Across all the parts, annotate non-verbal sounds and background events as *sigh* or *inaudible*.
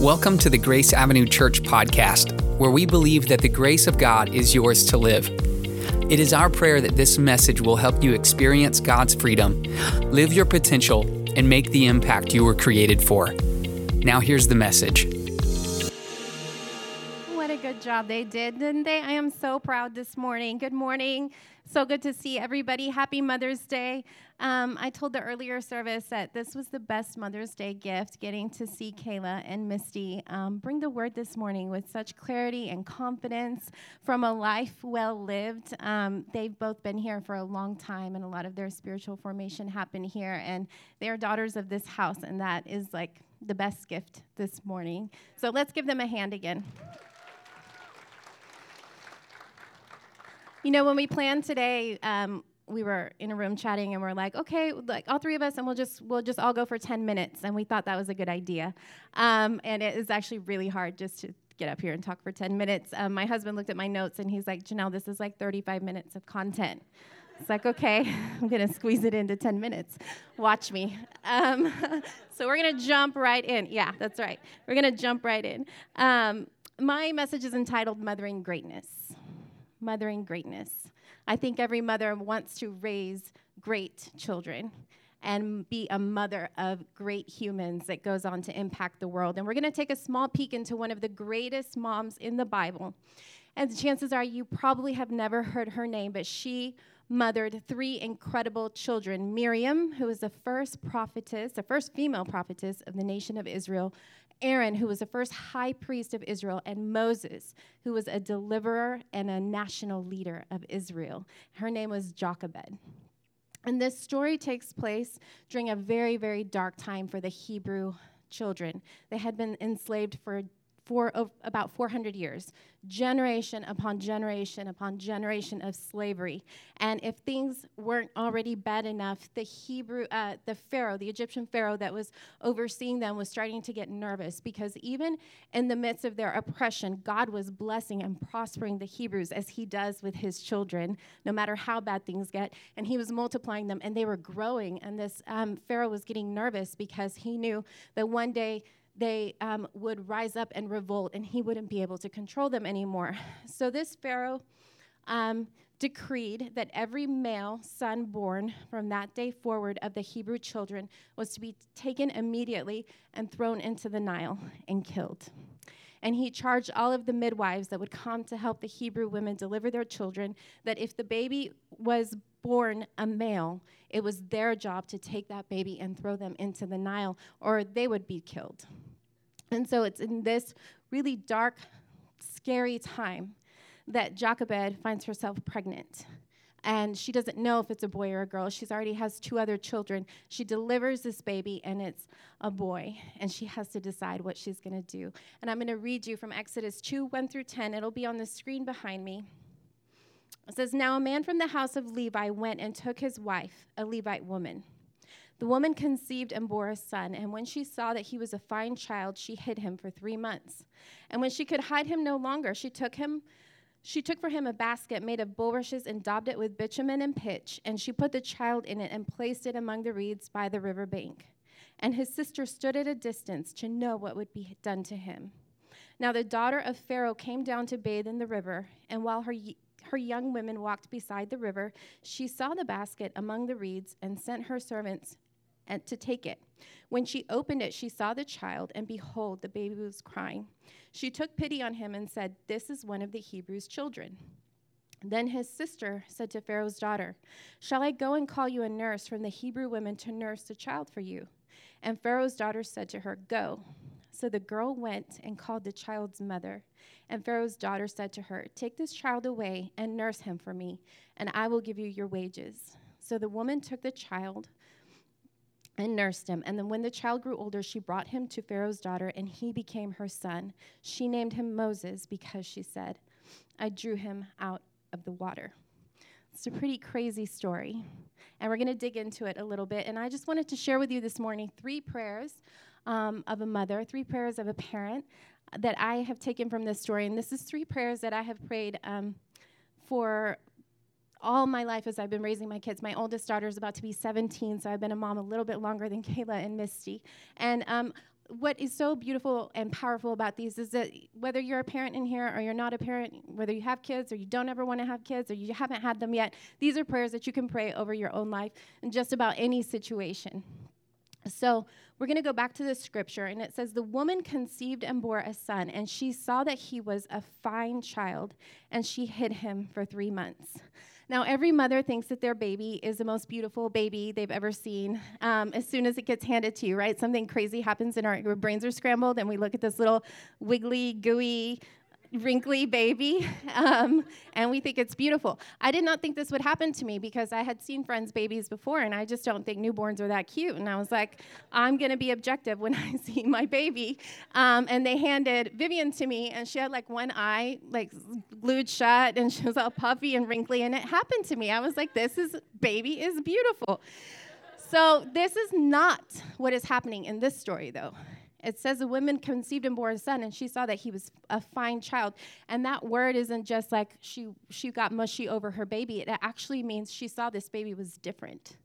Welcome to the Grace Avenue Church podcast, where we believe that the grace of God is yours to live. It is our prayer that this message will help you experience God's freedom, live your potential, and make the impact you were created for. Now, here's the message. Good job they did, didn't they? I am so proud this morning. Good morning. So good to see everybody. Happy Mother's Day. Um, I told the earlier service that this was the best Mother's Day gift, getting to see Kayla and Misty um, bring the word this morning with such clarity and confidence from a life well lived. Um, they've both been here for a long time, and a lot of their spiritual formation happened here. And they are daughters of this house, and that is like the best gift this morning. So let's give them a hand again. You know, when we planned today, um, we were in a room chatting and we're like, okay, like all three of us, and we'll just we'll just all go for 10 minutes, and we thought that was a good idea. Um, and it is actually really hard just to get up here and talk for 10 minutes. Um, my husband looked at my notes and he's like, Jannelle, this is like 35 minutes of content. It's like, okay, *laughs* I'm gonna squeeze it into 10 minutes. Watch me. Um, *laughs* so we're gonna jump right in. Yeah, that's right. We're gonna jump right in. Um, my message is entitled Mothering Greatness mothering greatness. I think every mother wants to raise great children and be a mother of great humans that goes on to impact the world. And we're going to take a small peek into one of the greatest moms in the Bible. And chances are you probably have never heard her name, but she mothered three incredible children Miriam, who was the first prophetess, the first female prophetess of the nation of Israel, Aaron, who was the first high priest of Israel, and Moses, who was a deliverer and a national leader of Israel. Her name was Jochebed. And this story takes place during a very, very dark time for the Hebrew children. They had been enslaved for for about 400 years, generation upon generation upon generation of slavery. And if things weren't already bad enough, the Hebrew, uh, the Pharaoh, the Egyptian Pharaoh that was overseeing them was starting to get nervous because even in the midst of their oppression, God was blessing and prospering the Hebrews as he does with his children, no matter how bad things get. And he was multiplying them and they were growing. And this um, Pharaoh was getting nervous because he knew that one day they um, would rise up and revolt, and he wouldn't be able to control them anymore. *laughs* So this Pharaoh um, decreed that every male son born from that day forward of the Hebrew children was to be taken immediately and thrown into the Nile and killed. And he charged all of the midwives that would come to help the Hebrew women deliver their children that if the baby was born a male, it was their job to take that baby and throw them into the Nile, or they would be killed. And so it's in this really dark, scary time that Jochebed finds herself pregnant. And she doesn't know if it's a boy or a girl. She's already has two other children. She delivers this baby, and it's a boy. And she has to decide what she's going to do. And I'm going to read you from Exodus 2 1 through 10. It'll be on the screen behind me. It says, Now a man from the house of Levi went and took his wife, a Levite woman. The woman conceived and bore a son, and when she saw that he was a fine child, she hid him for three months. And when she could hide him no longer, she took him. She took for him a basket made of bulrushes and daubed it with bitumen and pitch, and she put the child in it and placed it among the reeds by the river bank. And his sister stood at a distance to know what would be done to him. Now the daughter of Pharaoh came down to bathe in the river, and while her her young women walked beside the river, she saw the basket among the reeds and sent her servants to take it. When she opened it, she saw the child, and behold, the baby was crying. She took pity on him and said, This is one of the Hebrews' children. Then his sister said to Pharaoh's daughter, Shall I go and call you a nurse from the Hebrew women to nurse the child for you? And Pharaoh's daughter said to her, Go. So the girl went and called the child's mother. And Pharaoh's daughter said to her, Take this child away and nurse him for me, and I will give you your wages. So the woman took the child and nursed him. And then when the child grew older, she brought him to Pharaoh's daughter, and he became her son. She named him Moses because she said, I drew him out of the water. It's a pretty crazy story. And we're going to dig into it a little bit. And I just wanted to share with you this morning three prayers um, of a mother, three prayers of a parent that I have taken from this story. And this is three prayers that I have prayed um, for all my life as I've been raising my kids. My oldest daughter is about to be 17, so I've been a mom a little bit longer than *laughs* Kayla and Misty. And um, what is so beautiful and powerful about these is that whether you're a parent in here or you're not a parent, whether you have kids or you don't ever want to have kids or you haven't had them yet, these are prayers that you can pray over your own life in just about any situation. So we're going to go back to the scripture, and it says, The woman conceived and bore a son, and she saw that he was a fine child, and she hid him for three months. Now, every mother thinks that their baby is the most beautiful baby they've ever seen um, as soon as it gets handed to you, right? Something crazy happens and our, our brains are scrambled, and we look at this little wiggly, gooey, wrinkly baby, *laughs* um, and we think it's beautiful. I did not think this would happen to me because I had seen friends' babies before, and I just don't think newborns are that cute. And I was like, I'm gonna be objective when *laughs* I see my baby. Um, and they handed Vivian to me, and she had like one eye like glued shut, and *laughs* she was all puffy and wrinkly. And it happened to me. I was like, this is baby is beautiful. So this is not what is happening in this story, though. It says a woman conceived and bore a son, and she saw that he was a fine child. And that word isn't just like she, she got mushy over her baby, it actually means she saw this baby was different.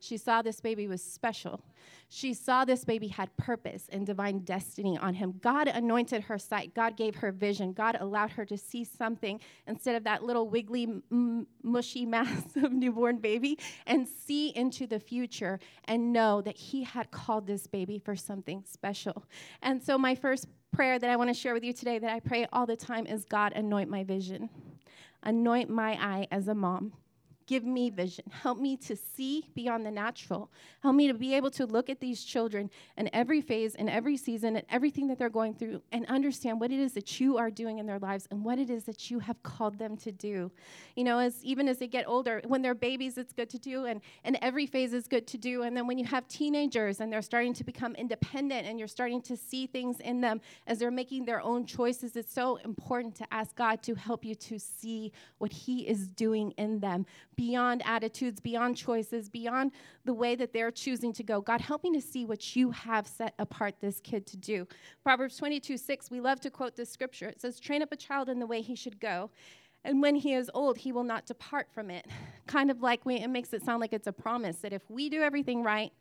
She saw this baby was special. She saw this baby had purpose and divine destiny on him. God anointed her sight. God gave her vision. God allowed her to see something instead of that little wiggly, m- mushy *laughs* mass of newborn baby and see into the future and know that He had called this baby for something special. And so, my first prayer that I want to share with you today that I pray all the time is God, anoint my vision, anoint my eye as a mom. Give me vision. Help me to see beyond the natural. Help me to be able to look at these children in every phase, in every season, and everything that they're going through, and understand what it is that you are doing in their lives and what it is that you have called them to do. You know, as even as they get older, when they're babies, it's good to do, and, and every phase is good to do. And then when you have teenagers and they're starting to become independent and you're starting to see things in them as they're making their own choices, it's so important to ask God to help you to see what He is doing in them beyond attitudes, beyond choices, beyond the way that they're choosing to go. God, help me to see what you have set apart this kid to do. Proverbs 22 6, we love to quote this scripture. It says, Train up a child in the way he should go. And when he is old, he will not depart from it. *laughs* Kind of like we, it makes it sound like it's a promise that if we do everything right,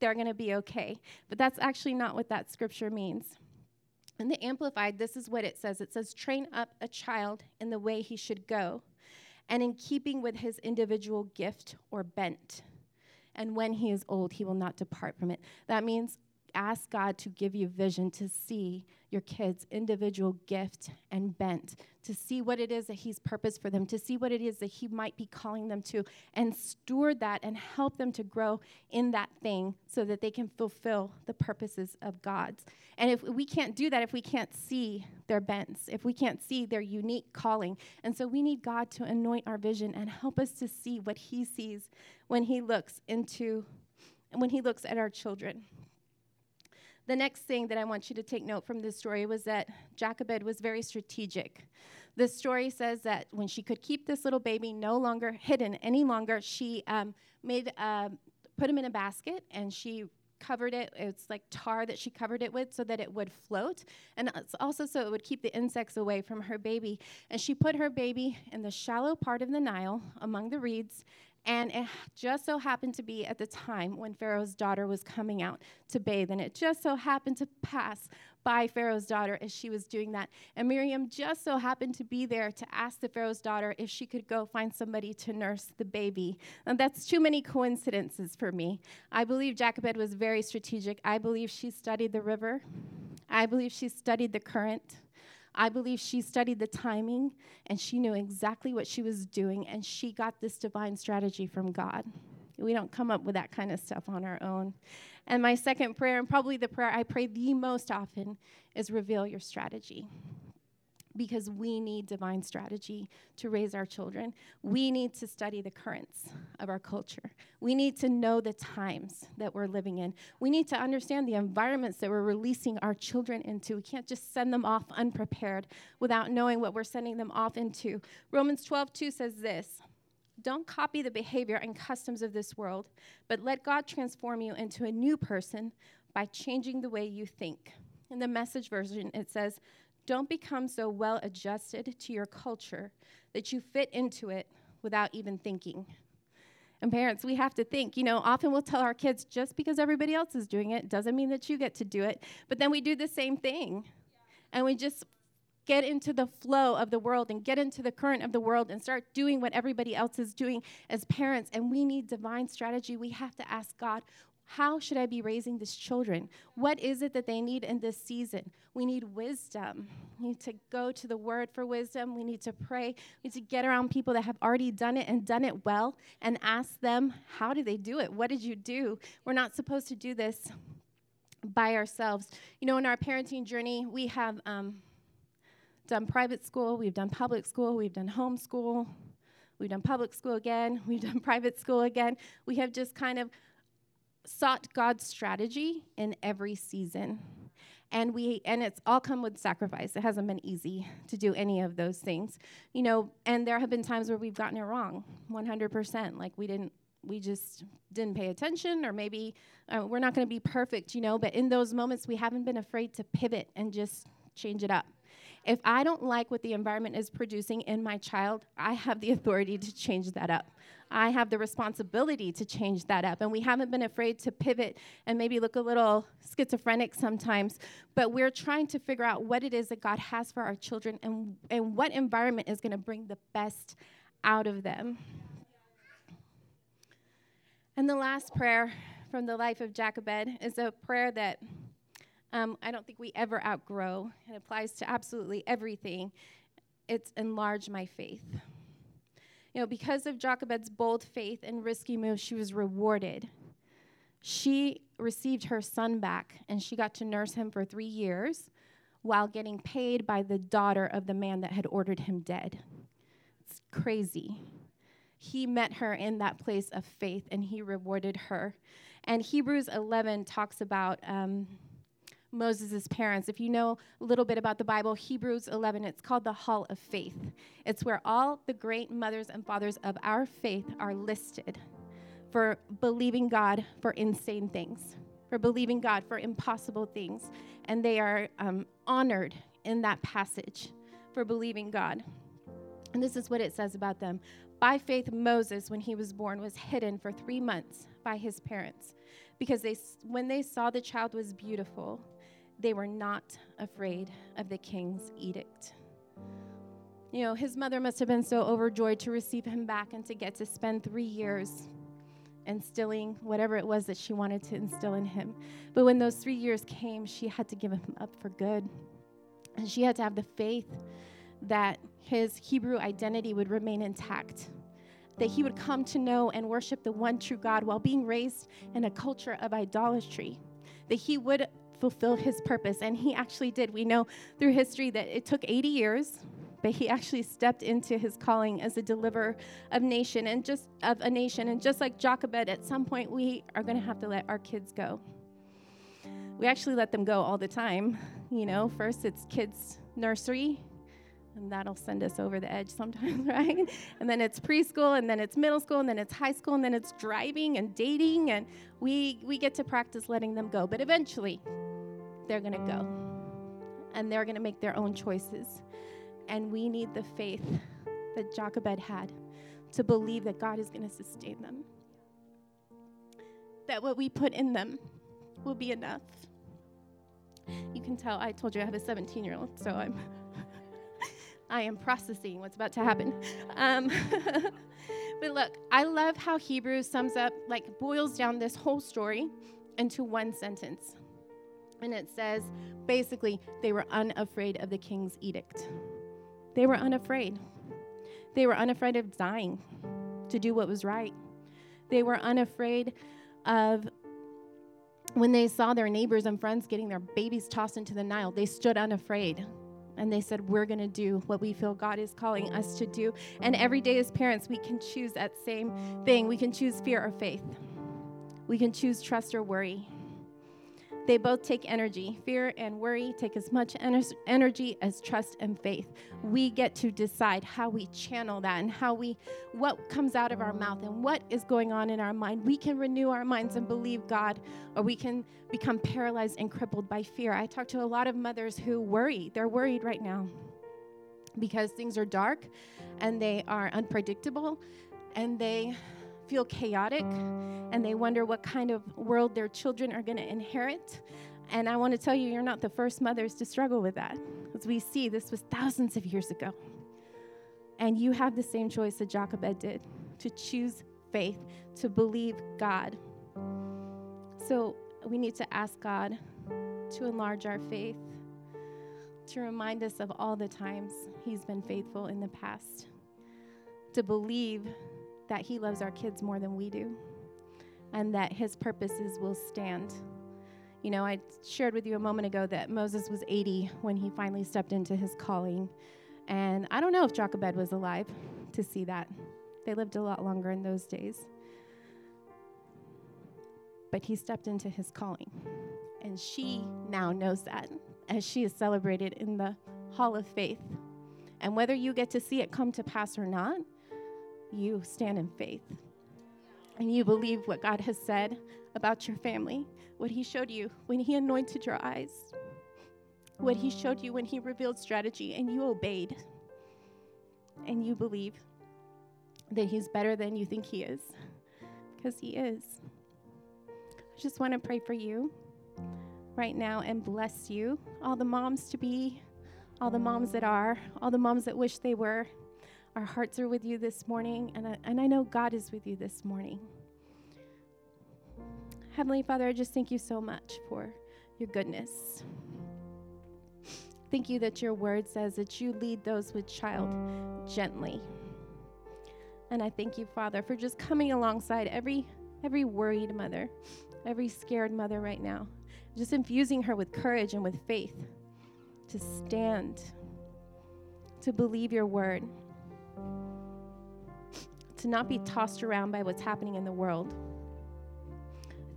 they're going to be okay. But that's actually not what that scripture means. In the Amplified, this is what it says it says, Train up a child in the way he should go and in keeping with his individual gift or bent. And when he is old, he will not depart from it. That means ask God to give you vision to see your kids' individual gift and bent, to see what it is that He's purposed for them, to see what it is that He might be calling them to, and steward that and help them to grow in that thing so that they can fulfill the purposes of God's. And if we can't do that, if we can't see their bents, if we can't see their unique calling, and so we need God to anoint our vision and help us to see what He sees when He looks into, when He looks at our children. The next thing that I want you to take note from this story was that Jochebed was very strategic. The story says that when she could keep this little baby no longer hidden any longer, she um, made uh, put him in a basket and she covered it. It's like tar that she covered it with so that it would float. And also so it would keep the insects away from her baby. And she put her baby in the shallow part of the Nile among the reeds. And it just so happened to be at the time when Pharaoh's daughter was coming out to bathe. And it just so happened to pass by Pharaoh's daughter as she was doing that. And Miriam just so happened to be there to ask the Pharaoh's daughter if she could go find somebody to nurse the baby. And that's too many coincidences for me. I believe Jochebed was very strategic. I believe she studied the river, I believe she studied the current. I believe she studied the timing and she knew exactly what she was doing, and she got this divine strategy from God. We don't come up with that kind of stuff on our own. And my second prayer, and probably the prayer I pray the most often, is reveal your strategy because we need divine strategy to raise our children. We need to study the currents of our culture. We need to know the times that we're living in. We need to understand the environments that we're releasing our children into. We can't just send them off unprepared without knowing what we're sending them off into. Romans 12, 2 says this. Don't copy the behavior and customs of this world, but let God transform you into a new person by changing the way you think. In the message version, it says, don't become so well adjusted to your culture that you fit into it without even thinking. And parents, we have to think, you know, often we'll tell our kids just because everybody else is doing it doesn't mean that you get to do it. But then we do the same thing. And we just get into the flow of the world and get into the current of the world and start doing what everybody else is doing as parents. And we need divine strategy. We have to ask God, how should I be raising these children? What is it that they need in this season? We need wisdom. We need to go to the word for wisdom. We need to pray. We need to get around people that have already done it and done it well and ask them, how did they do it? What did you do? We're not supposed to do this by ourselves. You know, in our parenting journey, we have um, done private school, we've done public school, we've done homeschool, we've done public school again, *laughs* we've done private school again. We have just kind of sought God's strategy in every season. And we and it's all come with sacrifice. It hasn't been easy to do any of those things. You know, and there have been times where we've gotten it wrong 100%. Like we didn't we just didn't pay attention or maybe uh, we're not going to be perfect, you know, but in those moments we haven't been afraid to pivot and just change it up. If I don't like what the environment is producing in my child, I have the authority to change that up. I have the responsibility to change that up. And we haven't been afraid to pivot and maybe look a little schizophrenic sometimes, but we're trying to figure out what it is that God has for our children and, and what environment is going to bring the best out of them. And the last prayer from the life of Jochebed is a prayer that um, I don't think we ever outgrow. It applies to absolutely everything. It's enlarge my faith. You know, because of Jochebed's bold faith and risky move, she was rewarded. She received her son back and she got to nurse him for three years while getting paid by the daughter of the man that had ordered him dead. It's crazy. He met her in that place of faith and he rewarded her. And Hebrews 11 talks about. Um, Moses' parents. If you know a little bit about the Bible, Hebrews 11, it's called the Hall of Faith. It's where all the great mothers and fathers of our faith are listed for believing God for insane things, for believing God for impossible things. And they are um, honored in that passage for believing God. And this is what it says about them. By faith, Moses, when he was born, was hidden for three months by his parents because they, when they saw the child was beautiful, they were not afraid of the king's edict. You know, his mother must have been so overjoyed to receive him back and to get to spend three years instilling whatever it was that she wanted to instill in him. But when those three years came, she had to give him up for good. And she had to have the faith that his Hebrew identity would remain intact, that he would come to know and worship the one true God while being raised in a culture of idolatry, that he would fulfill his purpose. And he actually did. We know through history that it took 80 years, but he actually stepped into his calling as a deliverer of nation and just of a nation. And just like Jochebed, at some point we are going to have to let our kids go. We actually let them go all the time. You know, first it's kids nursery, and that'll send us over the edge sometimes, *laughs* right? And then it's preschool, and then it's middle school, and then it's high school, and then it's driving and dating, and we we get to practice letting them go. But eventually, they're going to go, and they're going to make their own choices. And we need the faith that Jochebed had to believe that God is going to sustain them. That what we put in them will be enough. You can tell I told you I have a 17 year old, so I'm *laughs* I am processing what's about to happen. Um, *laughs* but look, I love how Hebrews sums up, like, boils down this whole story into one sentence. And it says, basically, they were unafraid of the king's edict. They were unafraid. They were unafraid of dying to do what was right. They were unafraid of when they saw their neighbors and friends getting their babies tossed into the Nile, they stood unafraid and they said, We're going to do what we feel God is calling us to do. And every day as parents, we can choose that same thing. We can choose fear or faith, we can choose trust or worry. They both take energy. Fear and worry take as much ener- energy as trust and faith. We get to decide how we channel that and how we, what comes out of our mouth and what is going on in our mind. We can renew our minds and believe God, or we can become paralyzed and crippled by fear. I talk to a lot of mothers who worry. They're worried right now because things are dark and they are unpredictable and they feel chaotic and they wonder what kind of world their children are going to inherit. And I want to tell you, you're not the first mothers to struggle with that. As we see, this was thousands of years ago. And you have the same choice that Jochebed did to choose faith, to believe God. So we need to ask God to enlarge our faith, to remind us of all the times He's been faithful in the past, to believe that He loves our kids more than we do, and that His purposes will stand. You know, I shared with you a moment ago that Moses was 80 when he finally stepped into his calling. And I don't know if Jochebed was alive to see that. They lived a lot longer in those days. But he stepped into his calling. And she now knows that as she is celebrated in the Hall of Faith. And whether you get to see it come to pass or not, you stand in faith. And you believe what God has said about your family, what He showed you when He anointed your eyes, what He showed you when He revealed strategy, and you obeyed. And you believe that He's better than you think He is, because He is. I just want to pray for you right now and bless you, all the moms to be, all the moms that are, all the moms that wish they were. Our hearts are with you this morning, and I, and I know God is with you this morning. Heavenly Father, I just thank you so much for your goodness. Thank you that your word says that you lead those with child gently. And I thank you, Father, for just coming alongside every every worried mother, every scared mother right now. Just infusing her with courage and with faith to stand, to believe your word, to not be tossed around by what's happening in the world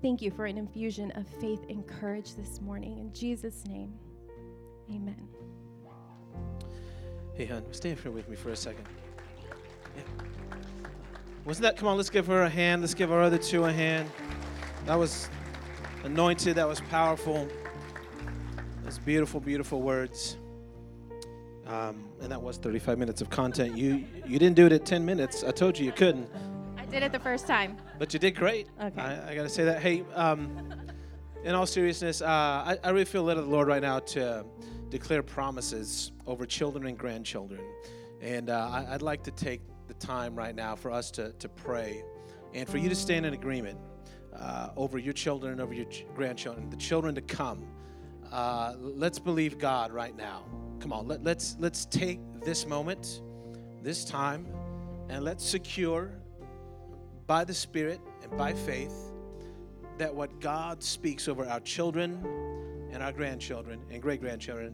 Thank you for an infusion of faith and courage this morning. In Jesus' name, amen. Hey, hon, stay here with me for a second. Yeah. Wasn't that? Come on, let's give her a hand. Let's give our other two a hand. That was anointed. That was powerful. Those beautiful, beautiful words. Um, and that was 35 minutes of content. You you didn't do it at 10 minutes. I told you you couldn't I did it the first time. But you did great. Okay. I, I got to say that. Hey, um, in all seriousness, uh, I, I really feel led of the Lord right now to declare promises over children and grandchildren. And uh, I, would like to take the time right now for us to, to pray and for you to stand in agreement uh, over your children and over your ch- grandchildren, the children to come. Uh, let's believe God right now. Come on, let, let's let's take this moment, this time, and let's secure by the Spirit and by faith that what God speaks over our children and our grandchildren and great grandchildren,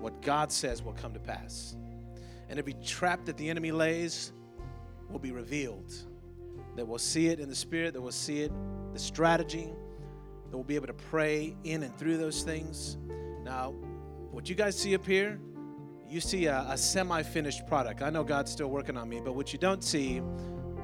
what God says will come to pass. And every trap that the enemy lays will be revealed. That we'll see it in the Spirit, that we'll see it, the strategy, that we'll be able to pray in and through those things. Now, what you guys see up here, you see a, a semi finished product. I know God's still working on me, but what you don't see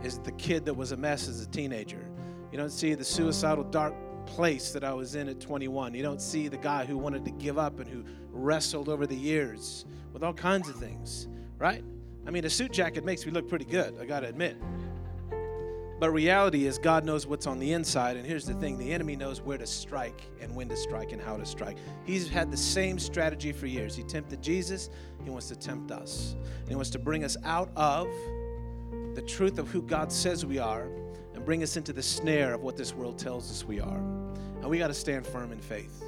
is the kid that was a mess as a teenager. You don't see the suicidal, dark place that I was in at 21. You don't see the guy who wanted to give up and who wrestled over the years with all kinds of things, right? I mean, a suit jacket makes me look pretty good, I gotta admit. But reality is, God knows what's on the inside. And here's the thing the enemy knows where to strike and when to strike and how to strike. He's had the same strategy for years. He tempted Jesus, he wants to tempt us. And he wants to bring us out of the truth of who God says we are and bring us into the snare of what this world tells us we are. And we got to stand firm in faith.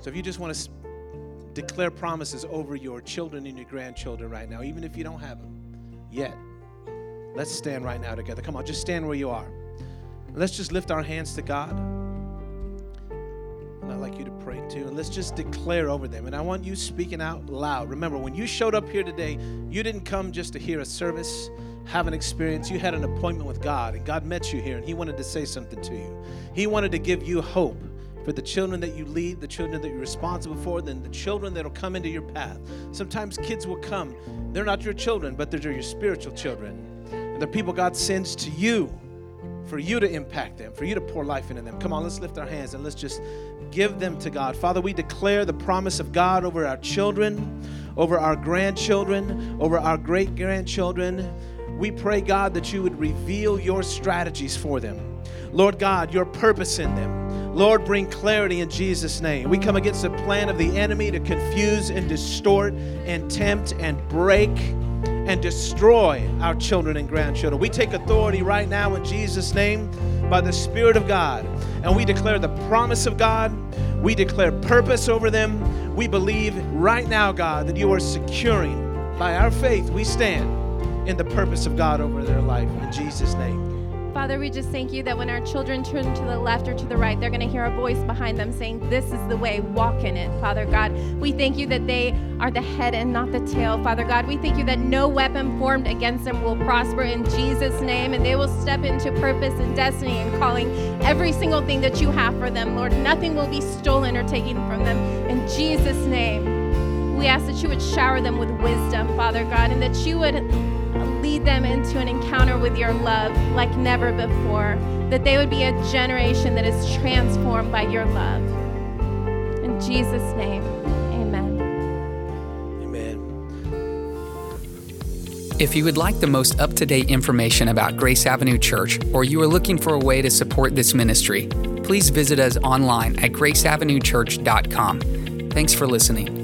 So if you just want to declare promises over your children and your grandchildren right now, even if you don't have them yet, let's stand right now together. Come on, just stand where you are. Let's just lift our hands to God. And I'd like you to pray too. And let's just declare over them. And I want you speaking out loud. Remember, when you showed up here today, you didn't come just to hear a service, have an experience. You had an appointment with God, and God met you here, and He wanted to say something to you. He wanted to give you hope for the children that you lead, the children that you're responsible for, then the children that'll come into your path. Sometimes kids will come. They're not your children, but they're your spiritual children. The people God sends to you for you to impact them, for you to pour life into them. Come on, let's lift our hands and let's just give them to God. Father, we declare the promise of God over our children, over our grandchildren, over our great grandchildren. we pray, God, that you would reveal your strategies for them. Lord God, your purpose in them. Lord, bring clarity in Jesus' name. We come against the plan of the enemy to confuse and distort and tempt and break and destroy our children and grandchildren. We take authority right now in Jesus' name by the Spirit of God, and we declare the promise of God. We declare purpose over them. We believe right now, God, that you are securing by our faith, we stand in the purpose of God over their life. In Jesus' name. Father, we just thank you that when our children turn to the left or to the right, they're going to hear a voice behind them saying, This is the way, walk in it, Father God. We thank you that they are the head and not the tail, Father God. We thank you that no weapon formed against them will prosper in Jesus' name, and they will step into purpose and destiny and calling every single thing that you have for them, Lord. Nothing will be stolen or taken from them. In Jesus' name, we ask that you would shower them with wisdom, Father God, and that you would lead them into an encounter with your love like never before. That they would be a generation that is transformed by your love. In Jesus' name, amen. Amen. If you would like the most up to date information about Grace Avenue Church, or you are looking for a way to support this ministry, please visit us online at graceavenuechurch.com. Thanks for listening.